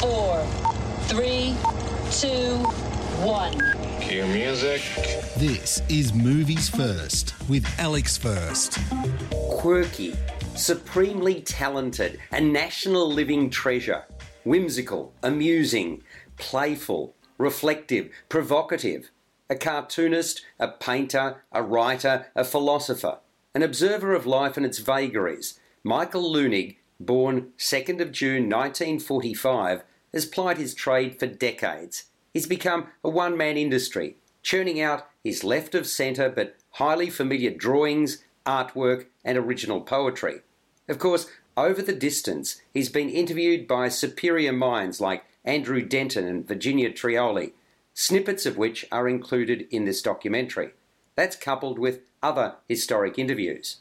four, three, two, one. Cue music. This is Movies First with Alex First. quirky, supremely talented, a national living treasure, whimsical, amusing, playful, reflective, provocative, a cartoonist, a painter, a writer, a philosopher, an observer of life and its vagaries. Michael Leunig, born 2nd of June 1945, has plied his trade for decades. He's become a one man industry, churning out his left of centre but highly familiar drawings, artwork, and original poetry. Of course, over the distance, he's been interviewed by superior minds like Andrew Denton and Virginia Trioli, snippets of which are included in this documentary. That's coupled with other historic interviews.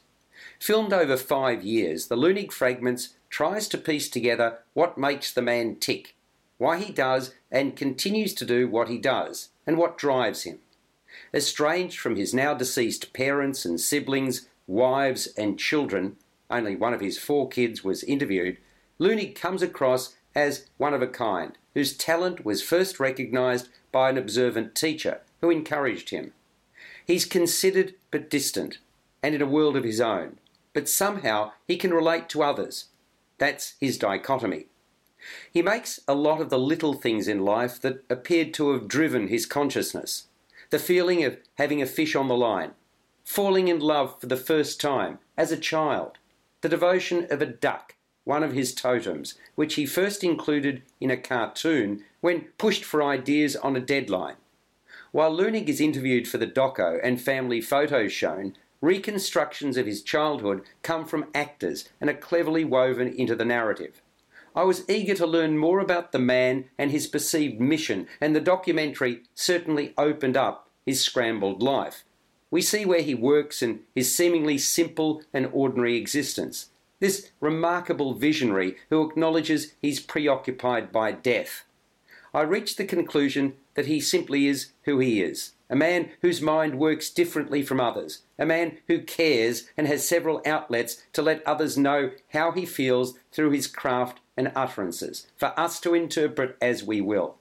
Filmed over five years, The Leunig Fragments tries to piece together what makes the man tick, why he does and continues to do what he does, and what drives him. Estranged from his now deceased parents and siblings, wives, and children, only one of his four kids was interviewed, Leunig comes across as one of a kind, whose talent was first recognised by an observant teacher who encouraged him. He's considered but distant, and in a world of his own, but somehow he can relate to others. That's his dichotomy. He makes a lot of the little things in life that appeared to have driven his consciousness. The feeling of having a fish on the line, falling in love for the first time as a child, the devotion of a duck, one of his totems, which he first included in a cartoon when pushed for ideas on a deadline. While Leunig is interviewed for the doco and family photos shown, reconstructions of his childhood come from actors and are cleverly woven into the narrative. I was eager to learn more about the man and his perceived mission, and the documentary certainly opened up his scrambled life. We see where he works and his seemingly simple and ordinary existence. This remarkable visionary who acknowledges he's preoccupied by death. I reached the conclusion that he simply is who he is a man whose mind works differently from others, a man who cares and has several outlets to let others know how he feels through his craft and utterances, for us to interpret as we will.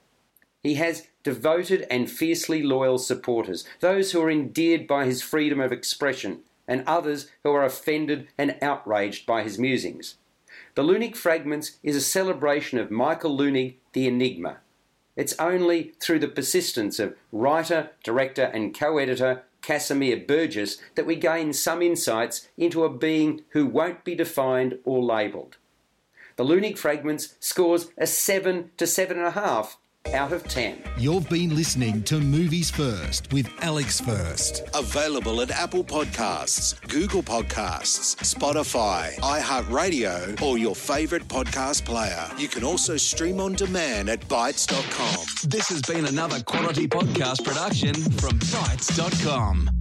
He has devoted and fiercely loyal supporters, those who are endeared by his freedom of expression, and others who are offended and outraged by his musings. The Leunig Fragments is a celebration of Michael Leunig, the Enigma. It's only through the persistence of writer, director, and co editor Kasimir Burgess that we gain some insights into a being who won't be defined or labelled. The Leunig Fragments scores a 7 to 7.5 out of 10. You've been listening to Movies First with Alex First. Available at Apple Podcasts, Google Podcasts, Spotify, iHeartRadio, or your favorite podcast player. You can also stream on demand at Bytes.com. This has been another quality podcast production from Bytes.com.